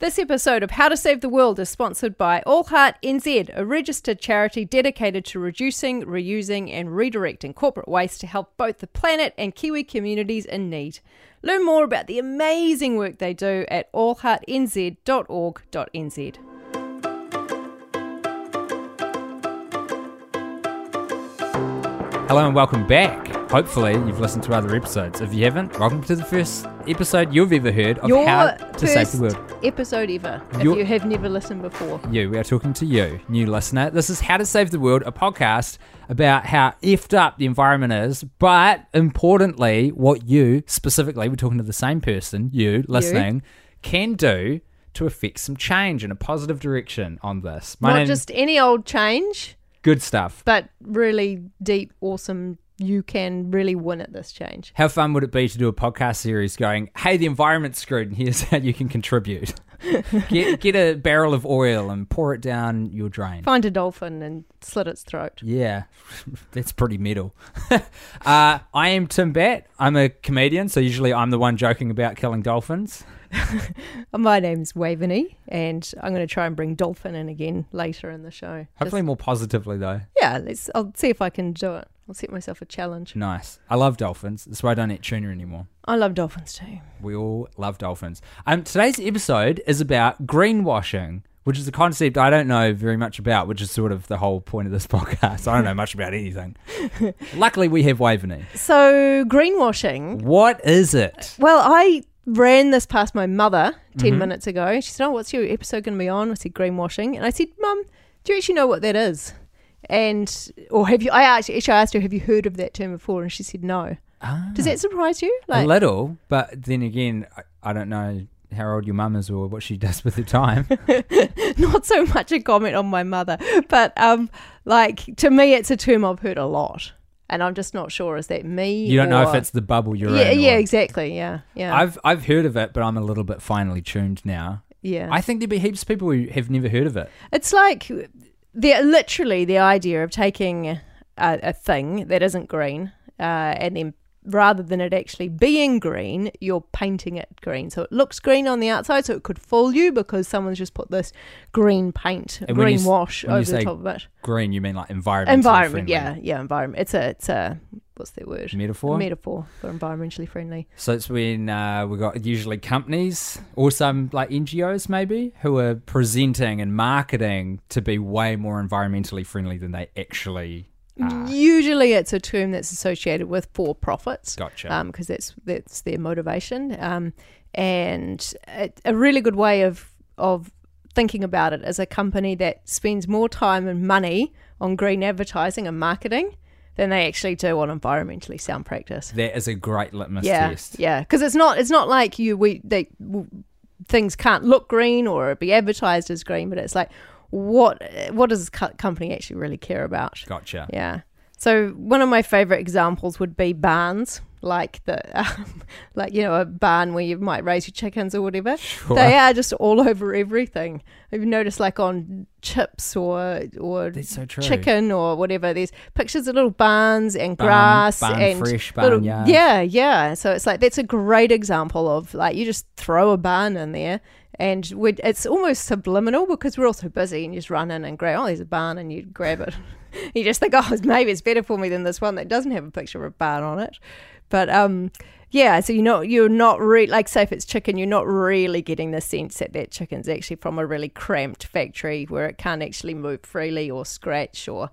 This episode of How to Save the World is sponsored by All Heart NZ, a registered charity dedicated to reducing, reusing, and redirecting corporate waste to help both the planet and Kiwi communities in need. Learn more about the amazing work they do at allheartnz.org.nz. Hello and welcome back. Hopefully, you've listened to other episodes. If you haven't, welcome to the first episode you've ever heard of Your How to Save the World. episode ever, if Your- you have never listened before. You, we are talking to you, new listener. This is How to Save the World, a podcast about how effed up the environment is, but importantly, what you specifically, we're talking to the same person, you listening, can do to affect some change in a positive direction on this. My Not name- just any old change, good stuff. but really deep, awesome. You can really win at this change. How fun would it be to do a podcast series going, hey, the environment's screwed and here's how you can contribute? get, get a barrel of oil and pour it down your drain. Find a dolphin and slit its throat. Yeah, that's pretty metal. uh, I am Tim Batt. I'm a comedian, so usually I'm the one joking about killing dolphins. My name's Waveney, and I'm going to try and bring dolphin in again later in the show. Just- Hopefully, more positively, though. yeah, let's. I'll see if I can do it. I'll set myself a challenge. Nice. I love dolphins. That's why I don't eat tuna anymore. I love dolphins too. We all love dolphins. Um, today's episode is about greenwashing, which is a concept I don't know very much about, which is sort of the whole point of this podcast. I don't know much about anything. Luckily, we have Waveney. So greenwashing. What is it? Well, I ran this past my mother 10 Mhm. minutes ago. She said, "Oh, what's your episode going to be on?" I said, "Greenwashing," and I said, "Mum, do you actually know what that is?" And or have you? I actually, actually asked her, "Have you heard of that term before?" And she said, "No." Ah, Does that surprise you? a little? But then again, I, I don't know how old your mum is or what she does with her time. not so much a comment on my mother, but um, like to me, it's a term I've heard a lot, and I'm just not sure. Is that me? You don't know if it's the bubble you're yeah, in. yeah, or- exactly, yeah, yeah, I've I've heard of it, but I'm a little bit finely tuned now. yeah. I think there'd be heaps of people who have never heard of it. it's like the literally the idea of taking a, a thing that isn't green, uh, and then rather than it actually being green, you're painting it green, so it looks green on the outside, so it could fool you because someone's just put this green paint, And when you green wash over the top of it. Green, you mean like environmentally Environment, friendly yeah, yeah, environment. It's a, it's a, what's that word? metaphor. metaphor for environmentally friendly. So it's when uh, we've got usually companies or some like NGOs maybe who are presenting and marketing to be way more environmentally friendly than they actually are. Usually, it's a term that's associated with for profits, Gotcha. because that's that's their motivation. Um, and a, a really good way of of thinking about it is a company that spends more time and money on green advertising and marketing than they actually do on environmentally sound practice. that is a great litmus yeah, test. yeah, because it's not it's not like you we they w- things can't look green or be advertised as green, but it's like what what does this co- company actually really care about? Gotcha. Yeah. So one of my favorite examples would be barns, like the um, like you know a barn where you might raise your chickens or whatever. Sure. They are just all over everything. I've noticed, like on chips or or so chicken or whatever? There's pictures of little barns and Barn- grass barn and fresh, little- barnyard. yeah, yeah. So it's like that's a great example of like you just throw a barn in there. And it's almost subliminal because we're all so busy and you just run in and grab, oh, there's a barn and you grab it. you just think, oh, maybe it's better for me than this one that doesn't have a picture of a barn on it. But um, yeah, so you're not you're not really like say if it's chicken, you're not really getting the sense that that chicken's actually from a really cramped factory where it can't actually move freely or scratch or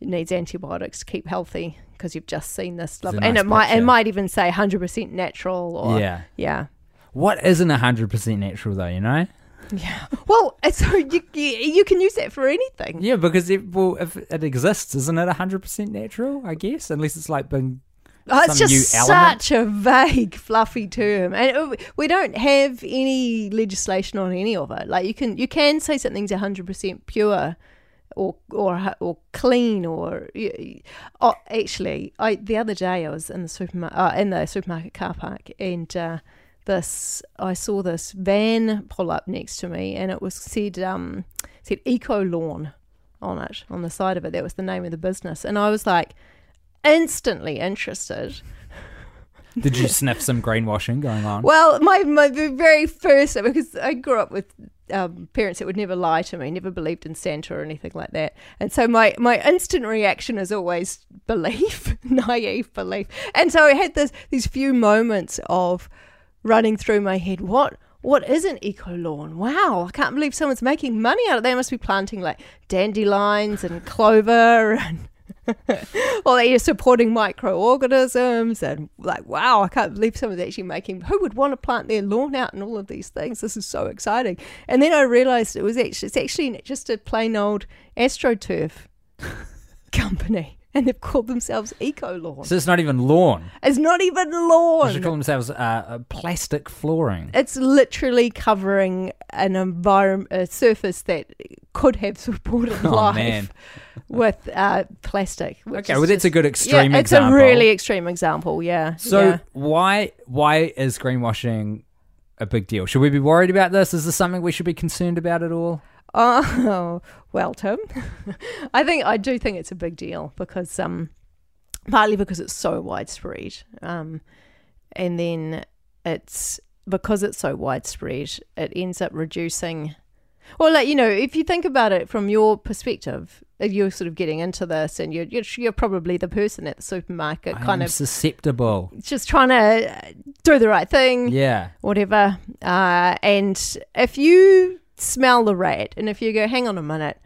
it needs antibiotics to keep healthy because you've just seen this stuff, a and nice it might it might even say 100% natural or Yeah. yeah. What isn't 100% natural though, you know? Yeah. Well, it's you, you you can use that for anything. Yeah, because it, well, if it exists, isn't it 100% natural, I guess? Unless it's like been Oh, it's just such a vague, fluffy term, and it- we don't have any legislation on any of it. Like you can you can say something's hundred percent pure, or or or clean, or oh, actually, I the other day I was in the supermarket uh, in the supermarket car park, and uh, this I saw this van pull up next to me, and it was said um said Eco Lawn on it on the side of it. That was the name of the business, and I was like instantly interested. Did you sniff some greenwashing going on? Well, my my very first because I grew up with um, parents that would never lie to me, never believed in Santa or anything like that, and so my my instant reaction is always belief, naive belief, and so I had this these few moments of running through my head. What what is an eco lawn? Wow, I can't believe someone's making money out of it. They must be planting like dandelions and clover and or they're supporting microorganisms and like wow i can't believe someone's actually making who would want to plant their lawn out and all of these things this is so exciting and then i realized it was actually it's actually just a plain old astroturf company and they've called themselves eco lawn so it's not even lawn. it's not even lawn. They should call themselves uh, uh, plastic flooring. it's literally covering an environment a surface that could have supported Oh life man. with uh, plastic which Okay, is well that's a good extreme yeah, it's example. a really extreme example. Yeah. So yeah. why why is greenwashing a big deal? Should we be worried about this? Is this something we should be concerned about at all? Oh well, Tim. I think I do think it's a big deal because um, partly because it's so widespread, um, and then it's because it's so widespread, it ends up reducing. Well, like you know, if you think about it from your perspective, if you're sort of getting into this, and you're you're, you're probably the person at the supermarket, I kind of susceptible. just trying to do the right thing. Yeah. whatever. Uh, and if you smell the rat, and if you go, hang on a minute,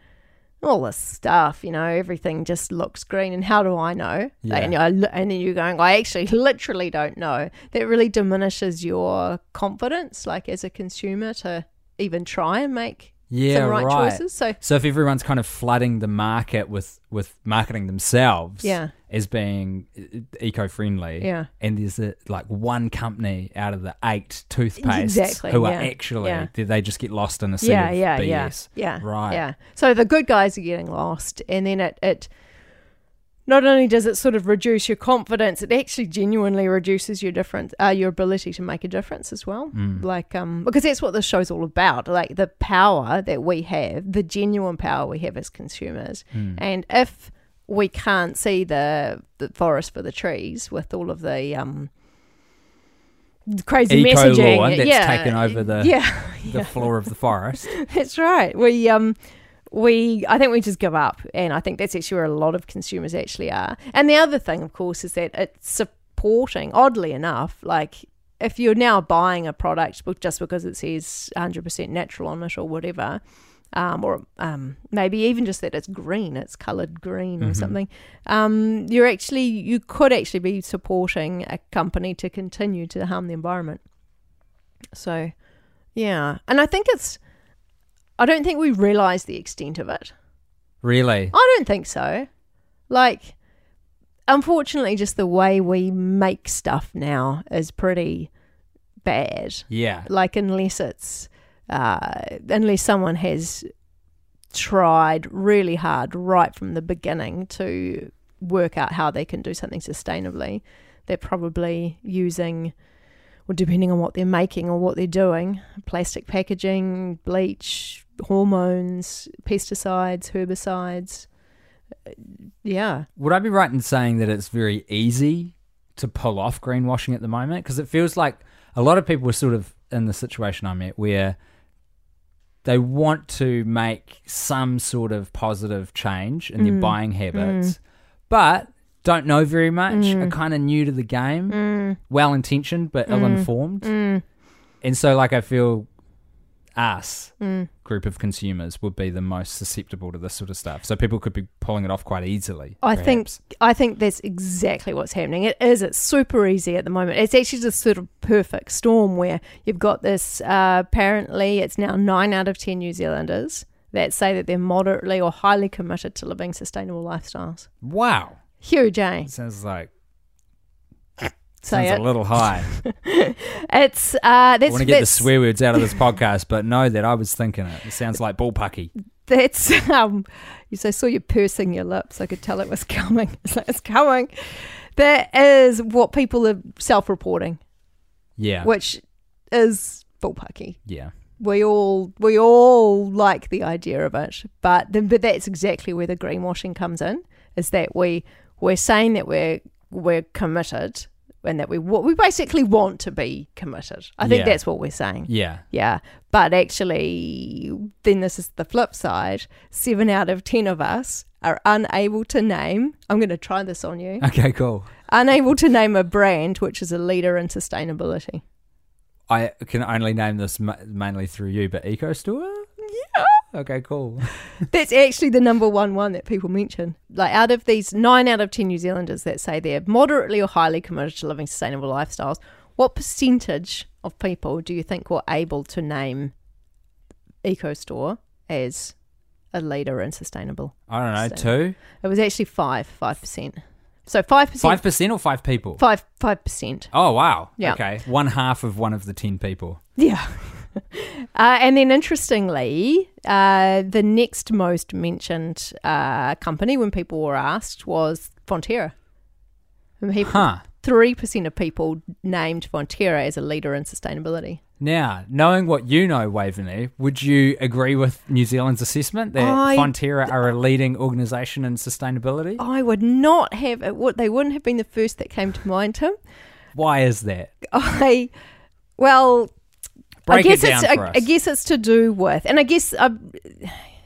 all this stuff, you know, everything just looks green, and how do I know? Yeah. And, you and then you're going, I actually literally don't know. That really diminishes your confidence, like as a consumer, to even try and make Yeah, right, right. choices. So So if everyone's kind of flooding the market with with marketing themselves Yeah. As being eco friendly, Yeah. and there's a, like one company out of the eight toothpastes Exactly, who are actually yeah. they- they just get lost in a sea yeah, of yeah, BS. yeah, yeah, Right. yeah. So the good guys are getting lost, and then it it not only does it sort of reduce your confidence, it actually genuinely reduces your difference, uh, your ability to make a difference as well. Mm. Like, um, because that's what this show's all about. Like the power that we have, the genuine power we have as consumers, Mm. and if we can't see the the forest for the trees with all of the um crazy Eco messaging, law that's yeah, taken over the- yeah, The floor of the forest. that's right. We um we I think we just give up and I think that's actually where a lot of consumers actually are. And the other thing of course is that it's supporting oddly enough like if you're now buying a product just because it says 100% natural on it or whatever um, or um, maybe even just that it's green, it's coloured green or Mhm. something. Um, you're actually you could actually be supporting a company to continue to harm the environment. So, yeah, and I think it's. I don't think we realise the extent of it. Really? I don't think so. Like, unfortunately, just the way we make stuff now is pretty bad Yeah. like unless it's uh, unless someone has tried really hard right from the beginning to work out how they can do something sustainably. They're probably using well depending on what they're making or what they're doing plastic packaging bleach hormones pesticides herbicides. Uh, yeah. Would I be right in saying that it's very easy to pull off greenwashing at the moment? Because it feels like a lot of people are sort of in the situation I'm at where they want to make some sort of positive change in their Mm. buying habits, but don't know very much, Mm. are kind of new to the game, mm, well intentioned but Mm. ill informed. mm, And so, like, I feel us mm. group of consumers would be the most susceptible to this sort of stuff. So people could be pulling it off quite easily. I think. I think that's exactly what's happening. It is. It's super easy at the moment. It's actually just sort of perfect storm where you've got this. Uh, apparently, it's now nine out of ten New Zealanders that say that they're moderately or highly committed to living sustainable lifestyles. Wow. Huge, eh? Sounds like Say sounds it. a little high. It's uh, I want to get the swear words out of this podcast, but know that I was thinking it. It sounds like bullpucky. that's um. You say, saw you pursing your lips. I could tell it was coming. It's like it's coming. That is what people are self-reporting, Yeah. which is bullpucky. Yeah. we all we all like the idea of it, but then but that's exactly where the greenwashing comes in. Is that we we're saying that we're we're committed and that we we basically want to be committed. I think Yeah. that's what we're saying. Yeah. Yeah. But actually, then this is the flip side. Seven out of 10 of us are unable to name, I'm going to try this on you, Okay, cool. unable to name a brand which is a leader in sustainability. I can only name this mainly through you, but EcoStore? Okay, cool. That's actually the number one one that people mention. Like out of these nine out of 10 New Zealanders that say they're moderately or highly committed to living sustainable lifestyles, what percentage of people do you think were able to name EcoStore as a leader in sustainable? I don't know, two? It was actually five, five percent. So five percent, 5% or five people? five, five percent. Oh, wow. Yeah. Okay. One half of one of the 10 people. Yeah. uh, and then interestingly, uh, the next most mentioned uh, company when people were asked was Fonterra. And people- Huh. Three percent of people named Fonterra as a leader in sustainability. Now, knowing what you know, Waveney, would you agree with New Zealand's assessment that I- Fonterra are a leading organisation in sustainability? I would not have it. They wouldn't have been the first that came to mind, Tim. Why is that? I, well, Break I guess it down it's for I, us. I guess it's to do with, and I guess uh,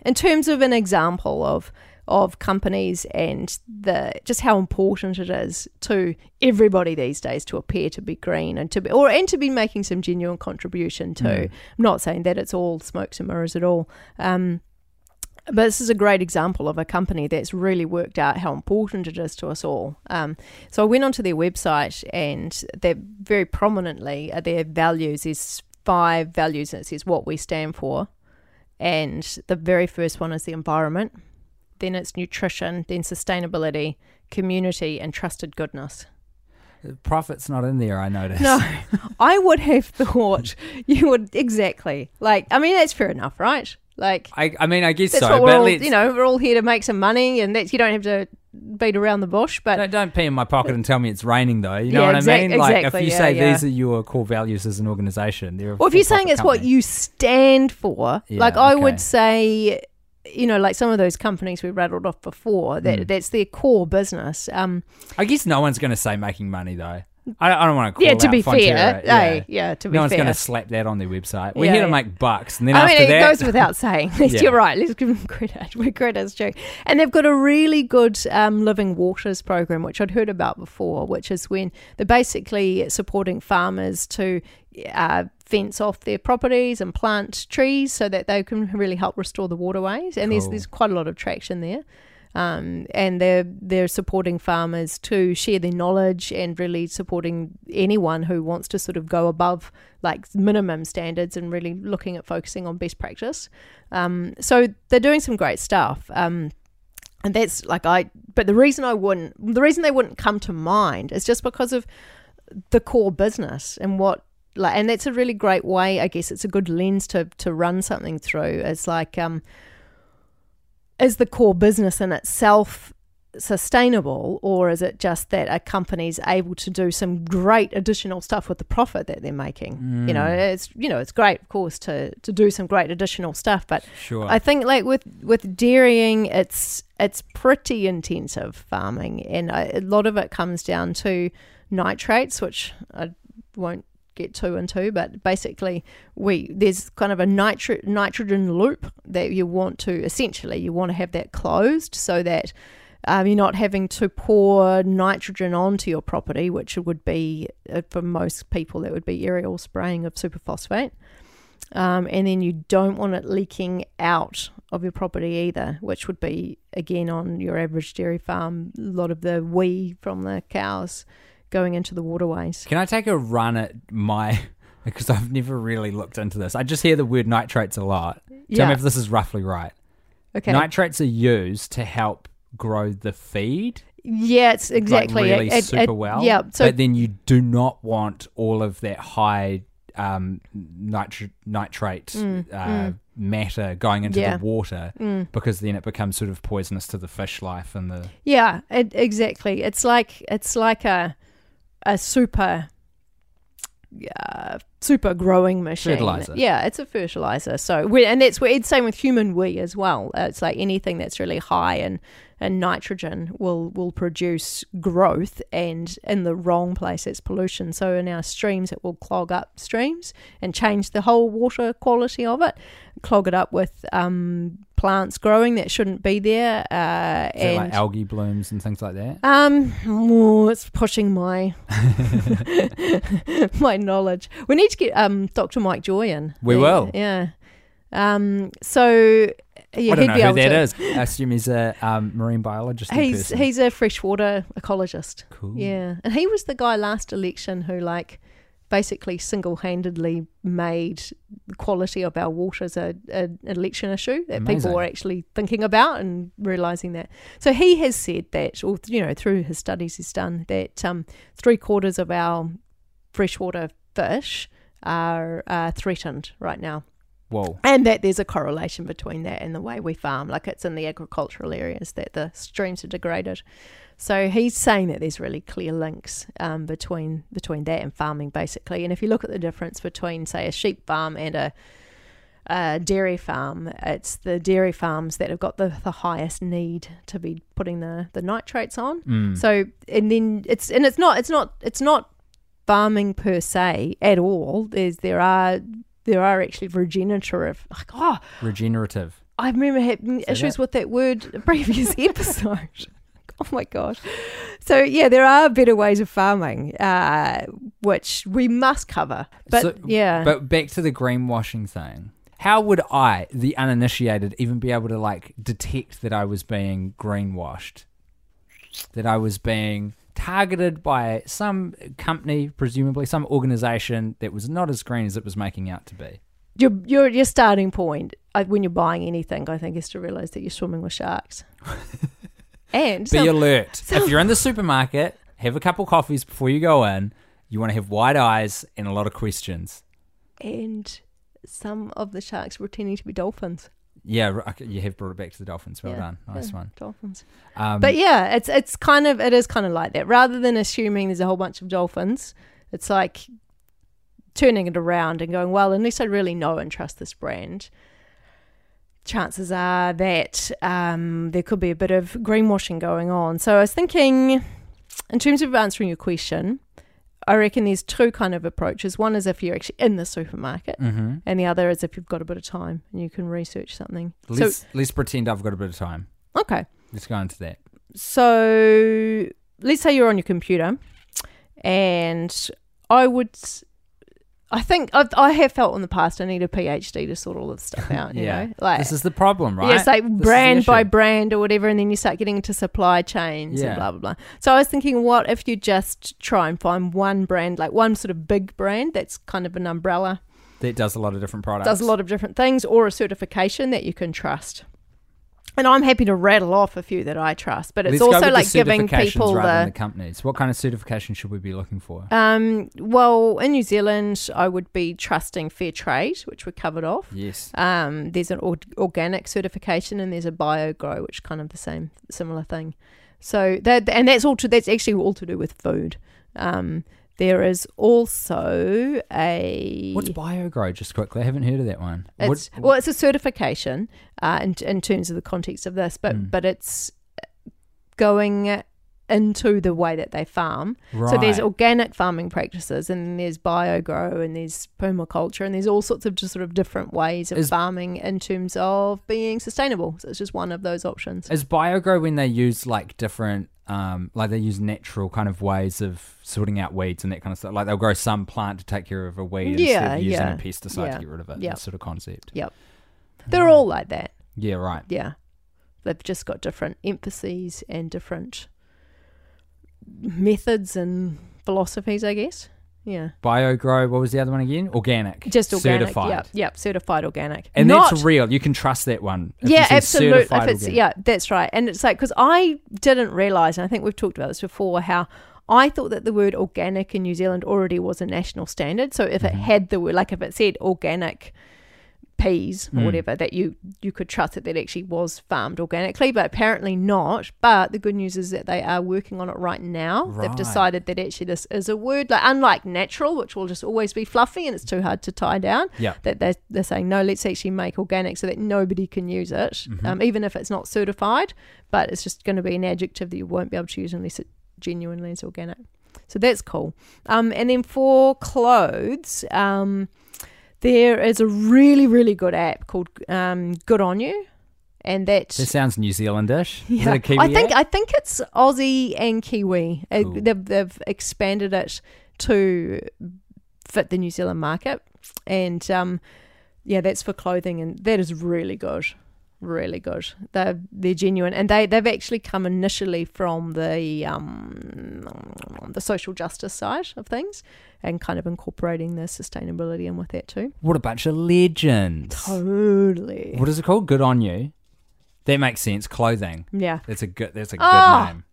in terms of an example of of companies and the just how important it is to everybody these days to appear to be green and to be or and to be making some genuine contribution to. Mm. I'm not saying that it's all smokes and mirrors at all. Um, but this is a great example of a company that's really worked out how important it is to us all. Um, so I went onto their website and they're very prominently uh, their values is five values and it says what we stand for. And the very first one is the environment, then it's nutrition, then sustainability, community, and trusted goodness. Profit's not in there, I noticed. No, I would have thought you would exactly like. I mean, that's fair enough, right? Like I, I mean, I guess that's so, what we're but all. You know, we're all here to make some money, and that's you don't have to beat around the bush. But don't, don't pee in my pocket and tell me it's raining, though. You know Yeah, what exact- I mean? Like, exactly, if you yeah, say yeah. these are your core values as an organisation, they're Well, if you're saying it's what you stand for, like I okay. would say, you know, like some of those companies we rattled off before, that Mm. that's their core business. Um, I guess no one's going to say making money, though. I, I don't want to call yeah, to be Fonterra, fair, yeah. hey, yeah, to be fair. no one's fair. going to slap that on their website. We're Yeah, here to make bucks, and then I after mean, it that, goes without saying. Yeah. You're right. Let's give them credit where credit's due. And they've got a really good um, living waters program, which I'd heard about before, which is when they're basically supporting farmers to uh, fence off their properties and plant trees so that they can really help restore the waterways. And there's there's quite a lot of traction there. Um, and they're they're supporting farmers to share their knowledge and really supporting anyone who wants to sort of go above like minimum standards and really looking at focusing on best practice. Um, so they're doing some great stuff. Um, and that's like I, but the reason I wouldn't, the reason they wouldn't come to mind is just because of the core business and what like, and that's a really great way. I guess it's a good lens to to run something through. It's like, um, is the core business in itself sustainable or is it just that a company's able to do some great additional stuff with the profit that they're making you know Mm. it's you know it's great of course to to do some great additional stuff but sure. I think like with with dairying, it's it's pretty intensive farming, and a lot of it comes down to nitrates, which I won't get too into. But basically, we there's kind of a nitri- nitrogen loop that you want to essentially you want to have that closed so that. Um, you're not having to pour nitrogen onto your property, which would be, uh, for most people, that would be aerial spraying of superphosphate um, and then you don't want it leaking out of your property either, which would be again on your average dairy farm, a lot of the wee from the cows going into the waterways. Can I take a run at my? Because I've never really looked into this. I just hear the word nitrates a lot. Tell Yeah. me if this is roughly right. Okay. Nitrates are used to help grow the feed yeah, it's exactly like really It- it- super it- well. Yeah. So but then you do not want all of that high um, nitri- nitrate Mm, uh, mm. matter going into Yeah. the water mm, because then it becomes sort of poisonous to the fish life and the yeah, it, exactly. It's like it's like a a super uh, super growing machine. Fertilizer. Yeah, it's a fertilizer. So, and that's where it's same with human wee as well. It's like anything that's really high in, in nitrogen will will produce growth, and in the wrong place, it's pollution. So, in our streams, it will clog up streams and change the whole water quality of it, clog it up with um, plants growing that shouldn't be there, uh, Is it and like algae blooms and things like that? um, oh, it's pushing my my knowledge. We need to get um Dr. Mike Joy in. We Yeah, will. Yeah. Um. So yeah, I don't know who that to. is. I assume he's a um, marine biologist. He's person. he's a freshwater ecologist. cool. Yeah, and he was the guy last election who like basically single-handedly made the quality of our waters a, a an election issue that Amazing. people were actually thinking about and realizing that. So he has said that, or you know, through his studies he's done that um, three quarters of our freshwater fish are uh, threatened right now, Whoa. and that there's a correlation between that and the way we farm. Like it's in the agricultural areas that the streams are degraded. So he's saying that there's really clear links um, between between that and farming, basically. And if you look at the difference between, say, a sheep farm and a, a dairy farm, it's the dairy farms that have got the, the highest need to be putting the, the nitrates on. Mm. So and then it's and it's not it's not it's not farming per se at all. There's there are there are actually regenerative. Like, oh, Regenerative. I remember having Say issues that. with that word previous episode. Oh my gosh. So, yeah, there are better ways of farming, uh, which we must cover. But, So- yeah. But back to the greenwashing thing. How would I, the uninitiated, even be able to like detect that I was being greenwashed? That I was being targeted by some company, presumably some organization that was not as green as it was making out to be. your, your, your starting point uh, when you're buying anything, I think, is to realize that you're swimming with sharks. and Be some- alert. some- if you're in the supermarket, have a couple coffees before you go in. You want to have wide eyes and a lot of questions. and some of the sharks pretending to be dolphins. Yeah, you have brought it back to the dolphins. Well Yeah, done. Nice yeah, one. Dolphins. Um, But yeah, it's it's kind of it is kind of like that. Rather than assuming there's a whole bunch of dolphins, it's like turning it around and going, well, unless I really know and trust this brand, chances are that um, there could be a bit of greenwashing going on. So I was thinking, in terms of answering your question, I reckon there's two kind of approaches. One is if you're actually in the supermarket, mhm. and the other is if you've got a bit of time and you can research something. Let's let's pretend I've got a bit of time. Okay, Let's go into that. so let's say you're on your computer and i would i think I've, i have felt in the past i need a phd to sort all this stuff out you Yeah. know like This is the problem, right? yeah, it's like This brand by brand or whatever and then you start getting into supply chains Yeah. and blah blah blah so i was thinking what if you just try and find one brand like one sort of big brand that's kind of an umbrella that does a lot of different products. does a lot of different things or a certification that you can trust and i'm happy to rattle off a few that i trust but it's Let's also like giving people the the companies. What kind of certification should we be looking for? Um, well, in New Zealand, I would be trusting fair trade, which we covered off. yes. Um, there's an or- organic certification and there's a BioGro, which is kind of the same, similar thing. So that and that's all to that's actually all to do with food. Um, there is also a What's BioGro? Just quickly, I haven't heard of that one. it's What- well, it's a certification uh, in in terms of the context of this, but Mm. but it's going into the way that they farm. So there's organic farming practices, and there's BioGro, and there's permaculture, and there's all sorts of just sort of different ways of Is- farming in terms of being sustainable. So it's just one of those options. Is BioGro when they use like different, um, like they use natural kind of ways of sorting out weeds and that kind of stuff? Like they'll grow some plant to take care of a weed instead Yeah, of using yeah, a pesticide yeah, to get rid of it. yeah. That sort of concept. Yep. They're all like that. Yeah, right. Yeah, they've just got different emphases and different methods and philosophies, I guess. Yeah, BioGro. What was the other one again? Organic. just organic. Certified. Yep, yep, certified organic. And Not that's real. You can trust that one. Yeah, absolutely. Yeah, that's right. And it's like because I didn't realize, and I think we've talked about this before, how I thought that the word organic in New Zealand already was a national standard. So if it Mhm. had the word, like if it said organic peas or Mm. whatever that you you could trust that that actually was farmed organically, but apparently not. But the good news is that they are working on it right now. They've decided that actually this is a word like unlike natural, which will just always be fluffy and it's too hard to tie down. Yeah. That they're, they're saying no, let's actually make organic so that nobody can use it, Mm-hmm. um, even if it's not certified. But it's just going to be an adjective that you won't be able to use unless it genuinely is organic. So that's cool. Um, and then for clothes, um, there is a really, really good app called um, Good On You. And that This sounds New Zealandish. Is yeah, it a Kiwi I think app? I think it's Aussie and Kiwi. Cool. they've, they've expanded it to fit the New Zealand market, and um, yeah, that's for clothing, and that is really good, really good. They're they're genuine, and they they've actually come initially from the um, the social justice side of things, and kind of incorporating the sustainability in with that too. What a bunch of legends. Totally, What is it called? Good on you. That makes sense. Clothing. yeah. That's a good. That's a good Oh, name.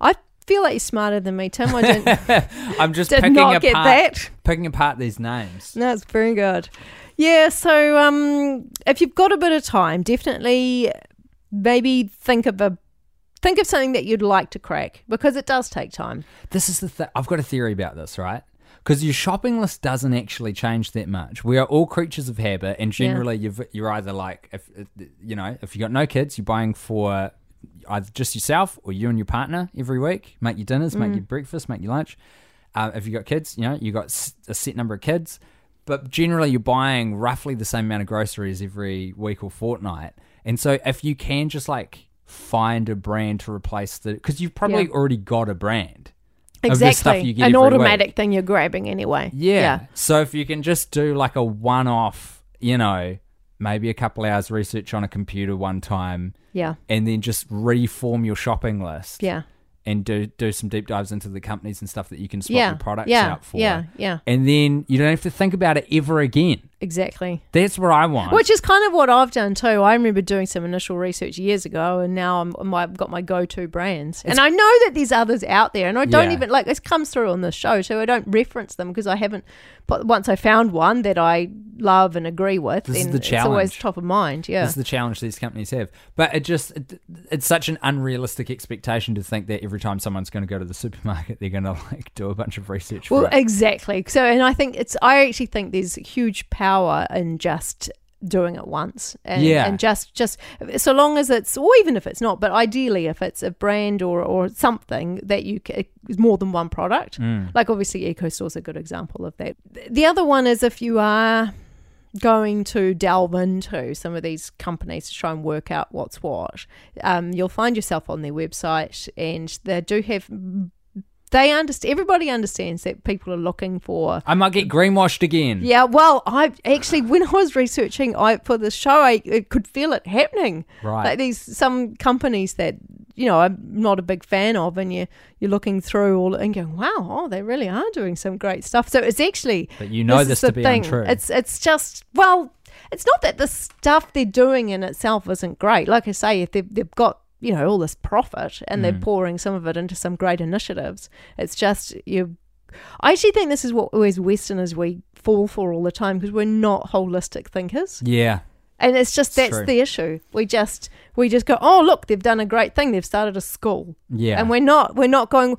I feel like you're smarter than me, Tim. I didn't. I'm just Did picking not apart get that. picking apart these names. No, it's very good. Yeah, so um, if you've got a bit of time, definitely maybe think of a think of something that you'd like to crack because it does take time. This is the thing. I've got a theory about this, right? Because your shopping list doesn't actually change that much. We are all creatures of habit, and Yeah. generally, you've, you're either like, if you know, if you got no kids, you're buying for either just yourself or you and your partner every week. Make your dinners, make your breakfast, make your lunch. Uh, if you got kids, you know, you got a set number of kids, but generally, you're buying roughly the same amount of groceries every week or fortnight. And so, if you can just like find a brand to replace the, because you've probably Yeah. already got a brand Exactly, you get an automatic week. thing you're grabbing anyway. Yeah. So if you can just do like a one off, you know, maybe a couple hours research on a computer one time yeah, and then just reform your shopping list yeah, and do do some deep dives into the companies and stuff that you can swap yeah, your products yeah, out for. yeah, yeah, And then you don't have to think about it ever again. Exactly. That's what I want. Which is kind of what I've done too. I remember doing some initial research years ago, and now I'm, I'm- I've got my go-to brands, and I know that there's others out there, and I don't Yeah. even like this comes through on the show, so I don't reference them because I haven't. But once I found one that I love and agree with, This is then the it's always top of mind. Yeah, This is the challenge these companies have. But it just, it, it's such an unrealistic expectation to think that every time someone's going to go to the supermarket, they're going to like do a bunch of research well, for it. exactly. So, and I think it's. I actually think there's huge power in just doing it once and, Yeah. and just just so long as it's or even if it's not but ideally if it's a brand or or something that you is more than one product Mm. like obviously EcoStore's a good example of that the other one is if you are going to delve into some of these companies to try and work out what's what um, you'll find yourself on their website and they do have they understand everybody understands that people are looking for I might get greenwashed again. yeah, well, I actually, when I was researching I, for the show, I, I could feel it happening. Right. Like these some companies that you know I'm not a big fan of, and you you're looking through all and going, wow, oh, they really are doing some great stuff. So it's actually But you know is this to be thing. untrue. It's it's just well, it's not that the stuff they're doing in itself isn't great. Like I say, if they've, they've got you know all this profit and they're Mm. pouring some of it into some great initiatives, it's just you. I actually think this is what we as Westerners we fall for all the time because we're not holistic thinkers, yeah. and it's just that's true. the issue. We just we just go, oh look, they've done a great thing. They've started a school, Yeah. and we're not we're not going.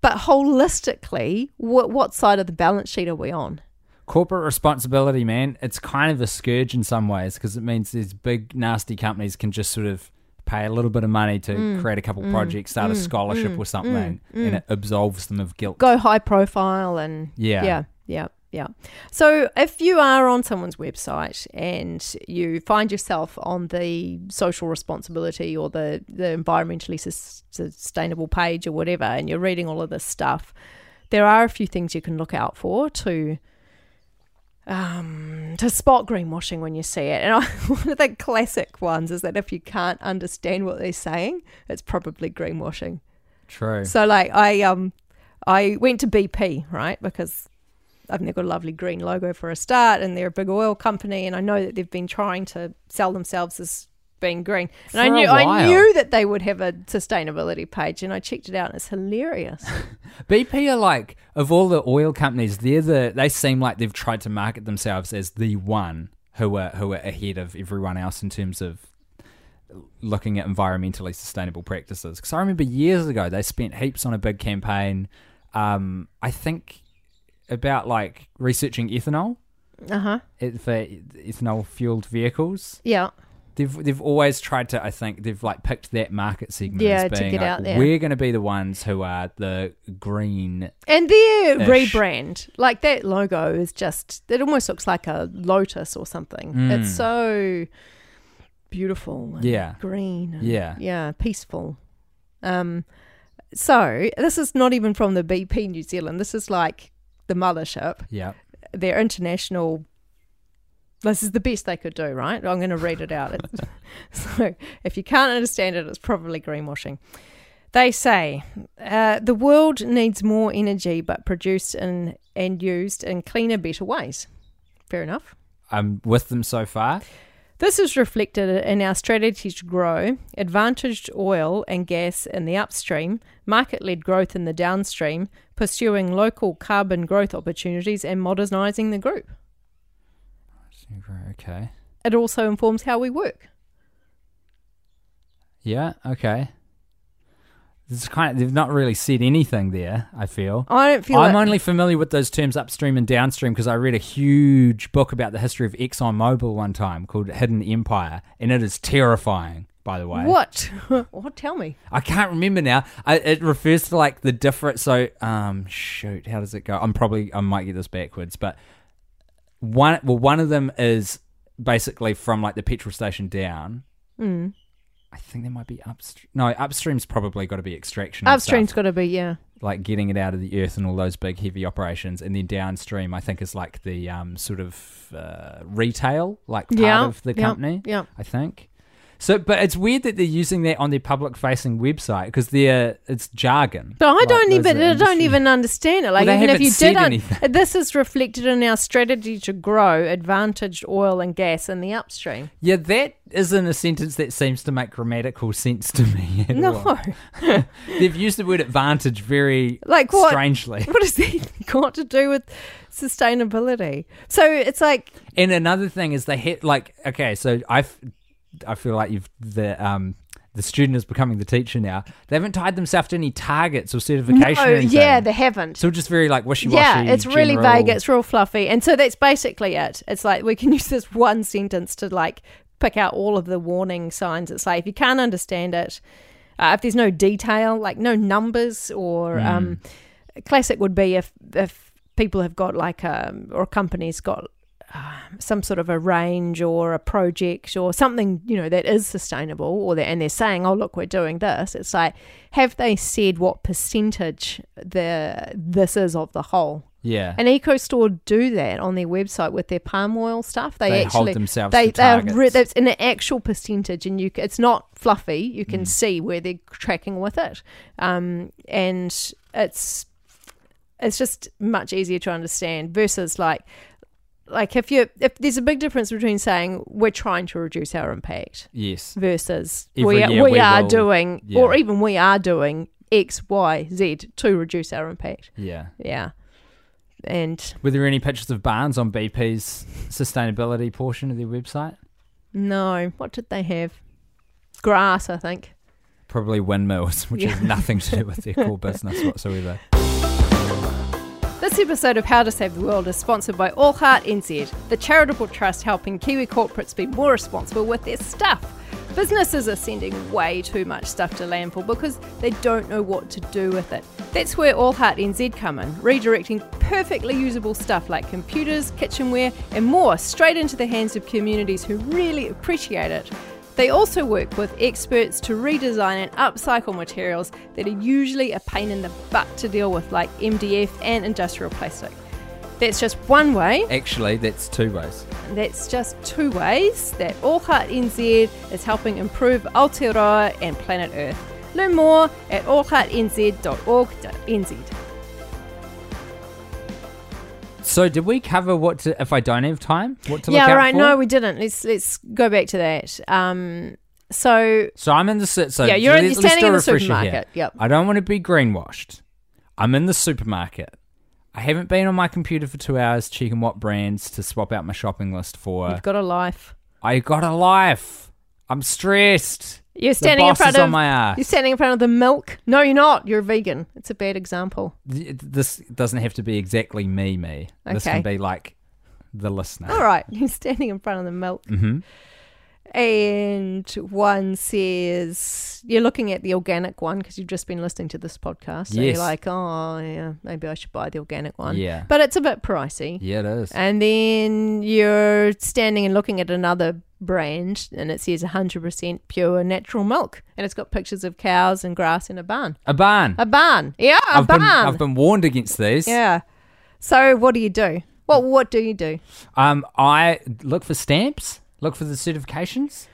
But holistically, what what side of the balance sheet are we on? Corporate responsibility, man, it's kind of a scourge in some ways because it means these big, nasty companies can just sort of pay a little bit of money to Mm. create a couple mm. projects, start a mm. scholarship mm. or something, and it absolves them of guilt. Go high profile and Yeah. yeah, yeah, yeah. So if you are on someone's website and you find yourself on the social responsibility or the the environmentally sus- sustainable page or whatever, and you're reading all of this stuff, there are a few things you can look out for to um, to spot greenwashing when you see it. And I, one of the classic ones is that if you can't understand what they're saying, it's probably greenwashing. True. So like I um I went to BP, right? Because I've they've got a lovely green logo for a start and they're a big oil company and I know that they've been trying to sell themselves as being green. And I For a knew I knew that they would have a sustainability page and I checked it out and it's hilarious. BP are like of all the oil companies, they're the they seem like they've tried to market themselves as the one who are who are ahead of everyone else in terms of looking at environmentally sustainable practices. Because I remember years ago they spent heaps on a big campaign. Um, I think about like researching ethanol Uh huh. for ethanol fueled vehicles. Yeah. They've they've always tried to. I think they've like picked that market segment Yeah, as to get like, out there. we're going to be the ones who are the green. And their rebrand, like that logo, is just, it almost looks like a lotus or something. Mm. It's so beautiful. And Yeah. Green. Yeah. Yeah. Peaceful. Um, so this is not even from the BP New Zealand. This is like the mothership, Yeah. their international. This is the best they could do, right? I'm going to read it out. So if you can't understand it, it's probably greenwashing. They say uh, the world needs more energy, but produced in, and used in cleaner, better ways. Fair enough. I'm with them so far. This is reflected in our strategy to grow, advantaged oil and gas in the upstream, market led growth in the downstream, pursuing low carbon growth opportunities, and modernising the group. Okay. It also informs how we work. Yeah. Okay. It's kind of, they've not really said anything there. I feel. I don't feel I'm like- only familiar with those terms upstream and downstream because I read a huge book about the history of ExxonMobil one time called Hidden Empire, and it is terrifying. By the way, What? what? Tell me. I can't remember now. I, it refers to like the different. So, um, shoot, how does it go? I'm probably I might get this backwards, but one well, one of them is basically from like the petrol station down. Mm. I think there might be upstream. No, upstream's probably got to be extraction. Upstream's got to be, yeah. like getting it out of the earth and all those big heavy operations, and then downstream, I think is like the um sort of uh, retail, like part Yeah, of the yeah, company. Yeah. I think. So, but it's weird that they're using that on their public-facing website because they're it's jargon. But I Like, don't even I don't even understand it. Like they even if you did, un- anything. this is reflected in our strategy to grow advantaged oil and gas in the upstream. Yeah, that isn't a sentence that seems to make grammatical sense to me. At No, they've used the word advantage very like what? strangely. What has that got to do with sustainability? So it's like And another thing is they hit like okay, so I, I feel like you've the um the student is becoming the teacher now. They haven't tied themselves to any targets or certification. no, or yeah, they haven't. so just very like wishy washy. Yeah, it's really vague. It's real fluffy, and so that's basically it. It's like we can use this one sentence to like pick out all of the warning signs. It's like if you can't understand it, uh, if there's no detail, like no numbers, or Hmm. um, classic would be if if people have got like um or companies got um, some sort of a range or a project or something you know that is sustainable or and they're saying oh look we're doing this it's like have they said what percentage the this is of the whole yeah. and EcoStore do that on their website with their palm oil stuff. They, They hold actually themselves they to they are re- that's in an actual percentage, and you it's not fluffy. You Mm. can see where they're tracking with it, um, and it's it's just much easier to understand versus like like if you if there's a big difference between saying we're trying to reduce our impact yes. versus Every we are, we, we are will- doing yeah. or even we are doing X Y Z to reduce our impact. Yeah. Yeah. And Were there any pictures of barns on BP's sustainability portion of their website? no, what did they have? Grass, I think. Probably windmills, which Yeah. has nothing to do with their core business whatsoever. This episode of How to Save the World is sponsored by All Heart NZ, the charitable trust helping Kiwi corporates be more responsible with their stuff. Businesses are sending way too much stuff to landfill because they don't know what to do with it. That's where All Heart NZ come in, redirecting perfectly usable stuff like computers, kitchenware, and more straight into the hands of communities who really appreciate it. They also work with experts to redesign and upcycle materials that are usually a pain in the butt to deal with, like MDF and industrial plastic. That's just one way, Actually, that's two ways. that's just two ways that All Heart NZ is helping improve Aotearoa and planet Earth. Learn more at allheartnz.org.nz. So, did we cover what to, if I don't have time? What to Yeah, look out right. for? No, we didn't. Let's let's go back to that. Um, so So I'm in the so yeah, you're, you're standing in the supermarket. Here. Yep. I don't want to be greenwashed. I'm in the supermarket. I haven't been on my computer for two hours checking what brands to swap out my shopping list for. You've got a life. I got a life. I'm stressed. You're standing in front of my ass. You're standing in front of the milk. No, you're not. You're a vegan. It's a bad example. This doesn't have to be exactly me, me. Okay. This can be like the listener. All right, you're standing in front of the milk, hmm and one says you're looking at the organic one because you've just been listening to this podcast. So Yes. you're like, oh yeah, maybe I should buy the organic one. Yeah. But it's a bit pricey. Yeah, it is. And then you're standing and looking at another brand, and it says 100% pure natural milk, and it's got pictures of cows and grass in a barn. A barn. A barn, yeah, a I've barn. been I've been warned against these. yeah. So what do you do? Well, what do you do? Um, I look for stamps. Look for the certifications.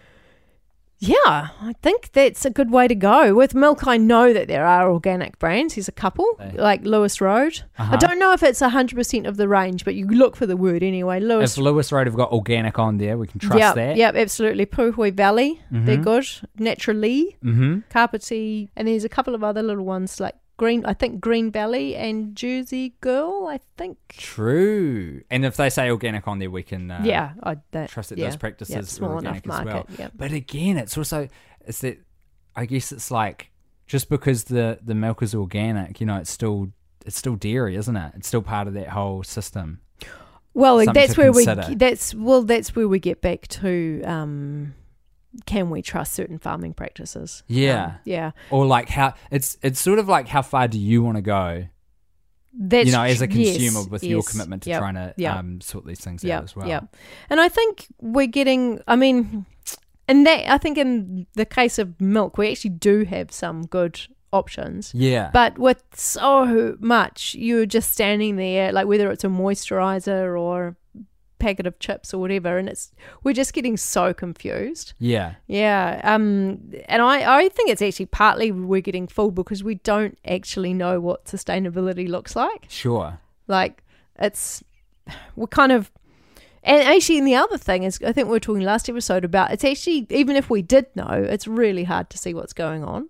Yeah, I think that's a good way to go. With milk, I know that there are organic brands. There's a couple, like Lewis Road. I Uh-huh. don't know if it's 100% of the range, but you look for the word anyway. Lewis If Lewis Road have got organic on there, we can trust yep, that. Yep, absolutely. Puhoi Valley, they're Mhm. good. Naturally, Mm-hmm. And there's a couple of other little ones like Green, I think Green Valley and Jersey Girl, I think. True. And if they say organic on there, we can uh, yeah, I, that, trust that yeah, those practices yeah, are small enough organic as market. well. Yep. But again, it's also it's that I guess it's like just because the the milk is organic, you know, it's still it's still dairy, isn't it? It's still part of that whole system. Well, something that's where consider. we that's well, that's where we get back to. Um, can we trust certain farming practices? Yeah. Um, yeah. Or like how it's it's sort of like how far do you want to go? That's you know, as a tr- yes, consumer with your commitment to yep, trying to yep. um, sort these things yeah, out as well. Yeah, and I think we're getting. I mean, and that I think in the case of milk, we actually do have some good options. Yeah. But with so much, you're just standing there, like whether it's a moisturizer or packet of chips or whatever, and it's we're just getting so confused. yeah. Yeah, um, and I, I think it's actually partly we're getting fooled because we don't actually know what sustainability looks like. Sure. Like, it's we're kind of, and actually, and the other thing is, I think we were talking last episode about it's actually even if we did know, it's really hard to see what's going on,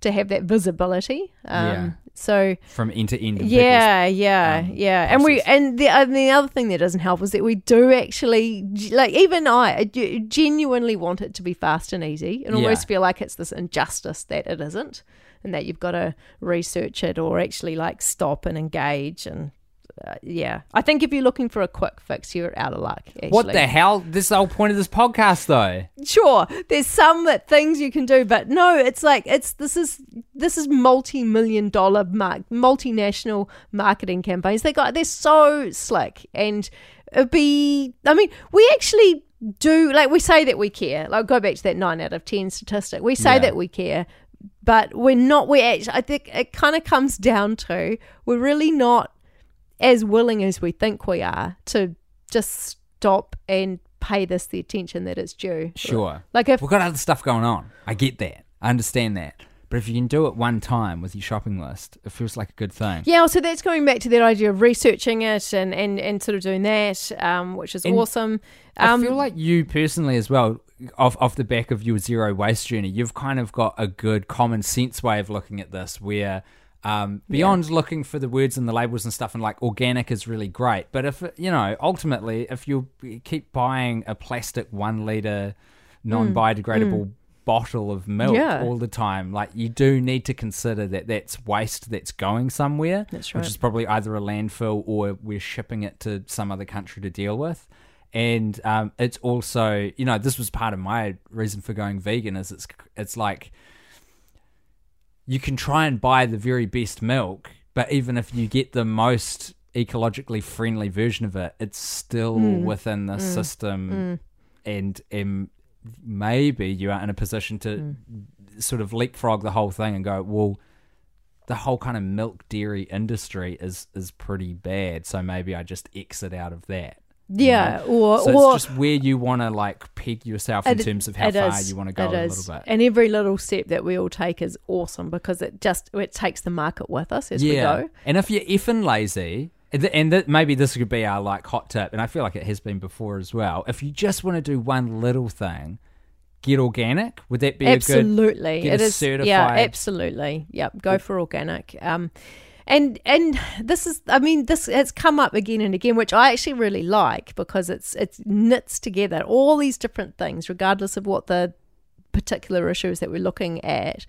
to have that visibility. Um, Yeah. So From end to end. yeah, yeah, um, yeah, and we and the and the other thing that doesn't help is that we do actually like even I genuinely want it to be fast and easy, and Yeah. almost feel like it's this injustice that it isn't, and that you've got to research it or actually like stop and engage and. Uh, yeah, I think if you're looking for a quick fix, you're out of luck. Actually. What the hell? This is the whole point of this podcast, though. sure there's some things you can do but no it's like it's this is this is multi-million dollar mark multinational marketing campaigns they got they're so slick and it'd be i mean we actually do like we say that we care like go back to that 9 out of 10 statistic we say Yeah. that we care but we're not we actually i think it kind of comes down to we're really not as willing as we think we are to just stop and pay this the attention that it's due Sure. like if We've got other stuff going on. I get that. I understand that. But if you can do it one time with your shopping list, it feels like a good thing. Yeah, so that's going back to that idea of researching it and, and, and sort of doing that, um, which is And awesome. Um, I feel like you personally as well, off off the back of your zero waste journey, you've kind of got a good common sense way of looking at this where um, beyond looking for the words and the labels and stuff and like organic is really great. But if, you know, ultimately, if you keep buying a plastic one liter non biodegradable bottle of milk Yeah. all the time, like you do need to consider that that's waste that's going somewhere. That's Which is probably either a landfill or we're shipping it to some other country to deal with. And um, it's also, you know, this was part of my reason for going vegan. Is it's it's like you can try and buy the very best milk, but even if you get the most ecologically friendly version of it, it's still Mm. within the system, and um, maybe you are in a position to Mm. sort of leapfrog the whole thing and go, well, the whole kind of milk dairy industry is is pretty bad, so maybe I just exit out of that. You yeah, know? or, So or it's just where you want to like peg yourself in It- terms of how far is, you want to go a is. little bit. And every little step that we all take is awesome because it just it takes the market with us as we go. And if you're effing lazy, and th- and maybe this could be our like hot tip, and I feel like it has been before as well. If you just want to do one little thing, get organic. Would that be a good? absolutely, get it is. Yeah, absolutely. Yep, go for organic. Um, and and this is I mean this has come up again and again, which I actually really like because it's it's knits together all these different things, regardless of what the particular issues that we're looking at.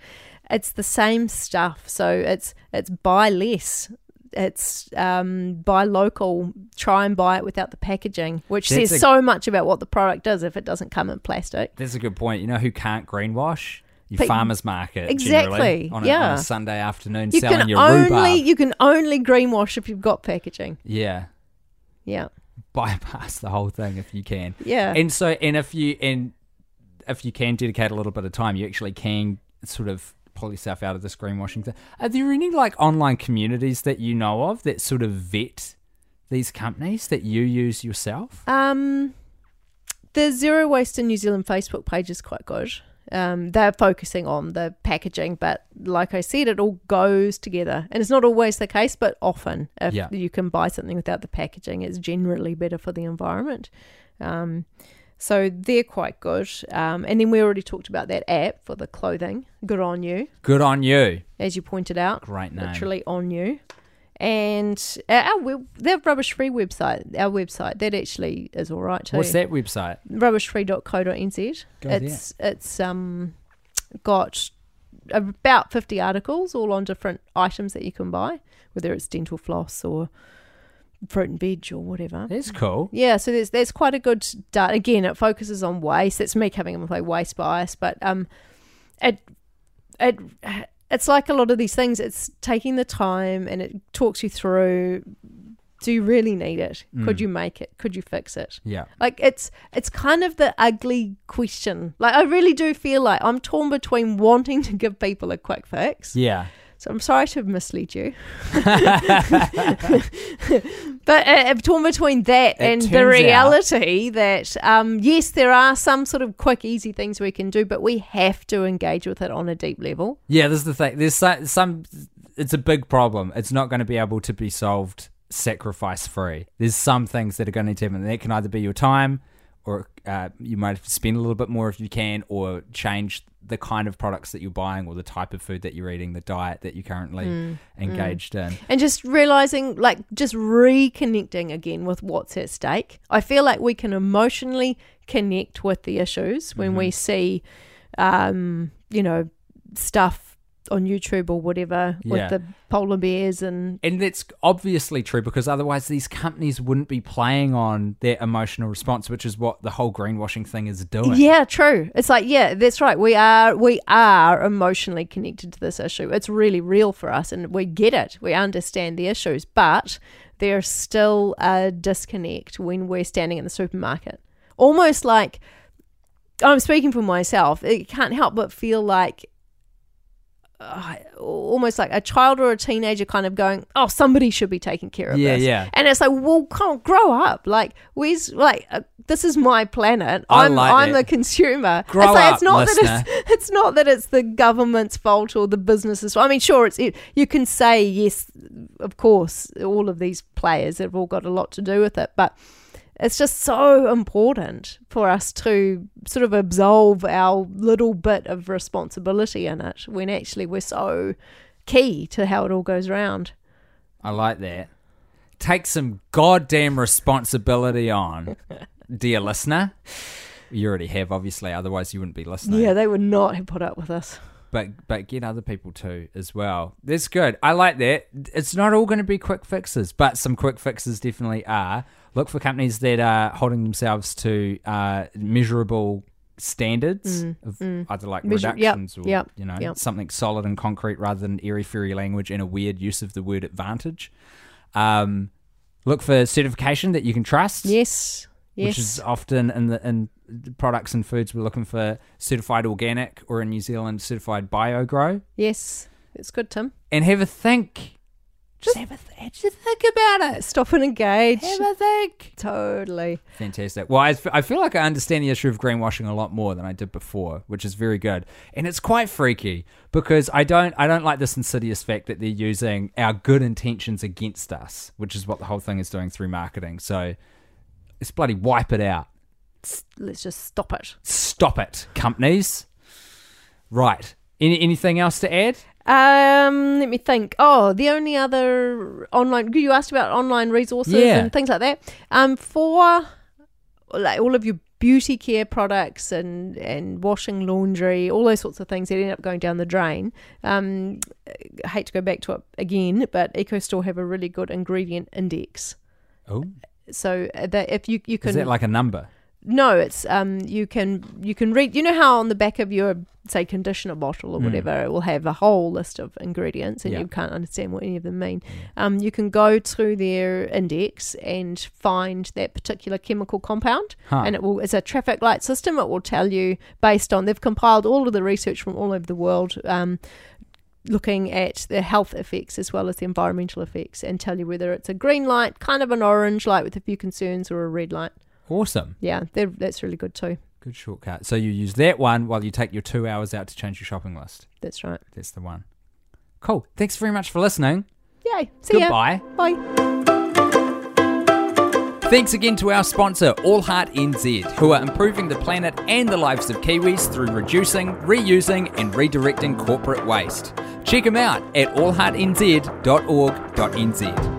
It's the same stuff. So it's it's buy less. It's um, buy local. Try and buy it without the packaging, which That's says a- so much about what the product is if it doesn't come in plastic. That's a good point. You know who can't greenwash? Your But- farmer's market. Exactly, on a, on yeah. a Sunday afternoon You selling your only rhubarb. you can only greenwash if you've got packaging. yeah. Yeah, Bypass the whole thing if you can. yeah. And so, and if you and if you can dedicate a little bit of time, you actually can sort of pull yourself out of this greenwashing thing. Are there any like online communities that you know of that sort of vet these companies that you use yourself? Um, the Zero Waste in New Zealand Facebook page is quite good. Um, they're focusing on the packaging, but like I said, it all goes together. And it's not always the case, but often if Yeah. you can buy something without the packaging, it's generally better for the environment. Um, so they're quite good. Um, and then we already talked about that app for the clothing. Good on you, Good on you. as you pointed out. Great name. Literally on you. And our, our web, their rubbish free website, our website, that actually is all right too What's that website? rubbishfree.co.nz. Idea. it's it's um got about 50 articles all on different items that you can buy, whether it's dental floss or fruit and veg or whatever. That's cool. Yeah, so there's there's quite a good data. Again, it focuses on waste. It's me coming in with like waste bias, but um, it it it's like a lot of these things. It's taking the time and it talks you through. Do you really need it? Could Mm. you make it? Could you fix it? Yeah. Like it's it's kind of the ugly question. Like I really do feel like I'm torn between wanting to give people a quick fix. Yeah. So I'm sorry to have misled you. but uh, I'm torn between that It and the turns out- reality that um, yes, there are some sort of quick, easy things we can do, but we have to engage with it on a deep level. Yeah, this is the thing. There's so- some. It's a big problem. It's not going to be able to be solved sacrifice free. There's some things that are going to need to happen. That can either be your time, or uh, you might have to spend a little bit more if you can, or change the kind of products that you're buying, or the type of food that you're eating, the diet that you're currently Mm, engaged in. And just realizing, like, just reconnecting again with what's at stake. I feel like we can emotionally connect with the issues when we see, um, you know, stuff on YouTube or whatever Yeah. with the polar bears and And that's obviously true because otherwise these companies wouldn't be playing on their emotional response, which is what the whole greenwashing thing is doing. Yeah, true. It's like, yeah, that's right. We are we are emotionally connected to this issue. It's really real for us and we get it. We understand the issues, but there's still a disconnect when we're standing in the supermarket. Almost like I'm speaking for myself. It can't help but feel like uh, almost like a child or a teenager kind of going, "Oh, somebody should be taking care of Yeah, this." yeah. yeah. And it's like, well, come on, grow up. Like, where's like, uh, this is my planet. I I'm like I'm the consumer. Grow it's like, up, it's not listener. that it's it's not that it's the government's fault or the business's. fault. I mean, sure, it's it, you can say yes, of course, all of these players have all got a lot to do with it, but it's just so important for us to sort of absolve our little bit of responsibility in it when actually we're so key to how it all goes round. I like that. Take some goddamn responsibility on, dear listener. You already have, obviously, otherwise you wouldn't be listening. Yeah, they would not have put up with us. But but get other people too as well. That's good. I like that. It's not all going to be quick fixes, but some quick fixes definitely are. Look for companies that are holding themselves to uh, measurable standards of either like Mm, Measure- yep, reductions or yep, you know yep. something solid and concrete rather than airy fairy language and a weird use of the word advantage. Um, look for certification that you can trust. Yes. Yes. Which is often in the in products and foods we're looking for certified organic or in New Zealand certified BioGro. yes. It's good, Tim. And have a think. Just have a th- just think about it. Stop and engage. Have a think. Totally. Fantastic. Well, I, f- I feel like I understand the issue of greenwashing a lot more than I did before, which is very good. And it's quite freaky because I don't I don't like this insidious fact that they're using our good intentions against us, which is what the whole thing is doing through marketing. So let's bloody wipe it out. Let's just stop it. Stop it, companies. Right. Any, anything else to add? Um, let me think. Oh, the only other online you asked about online resources Yeah. and things like that. Um, for like all of your beauty care products and and washing laundry, all those sorts of things that end up going down the drain. Um, I hate to go back to it again, but EcoStore have a really good ingredient index. Oh, So uh, that if you you can is that like a number? no, it's um you can you can read. You know how on the back of your say conditioner bottle or Mm. whatever it will have a whole list of ingredients, and Yeah. you can't understand what any of them mean. Um, you can go through their index and find that particular chemical compound, Huh. and it will. It's a traffic light system. It will tell you based on they've compiled all of the research from all over the world. Um, looking at the health effects as well as the environmental effects and tell you whether it's a green light, kind of an orange light with a few concerns, or a red light. awesome. Yeah, that's really good too. Good shortcut. So you use that one while you take your two hours out to change your shopping list. That's right. That's the one. Cool. Thanks very much for listening. Yay. See ya. Goodbye. Bye. Thanks again to our sponsor, All Heart NZ, who are improving the planet and the lives of Kiwis through reducing, reusing, and redirecting corporate waste. Check them out at allheartnz.org.nz.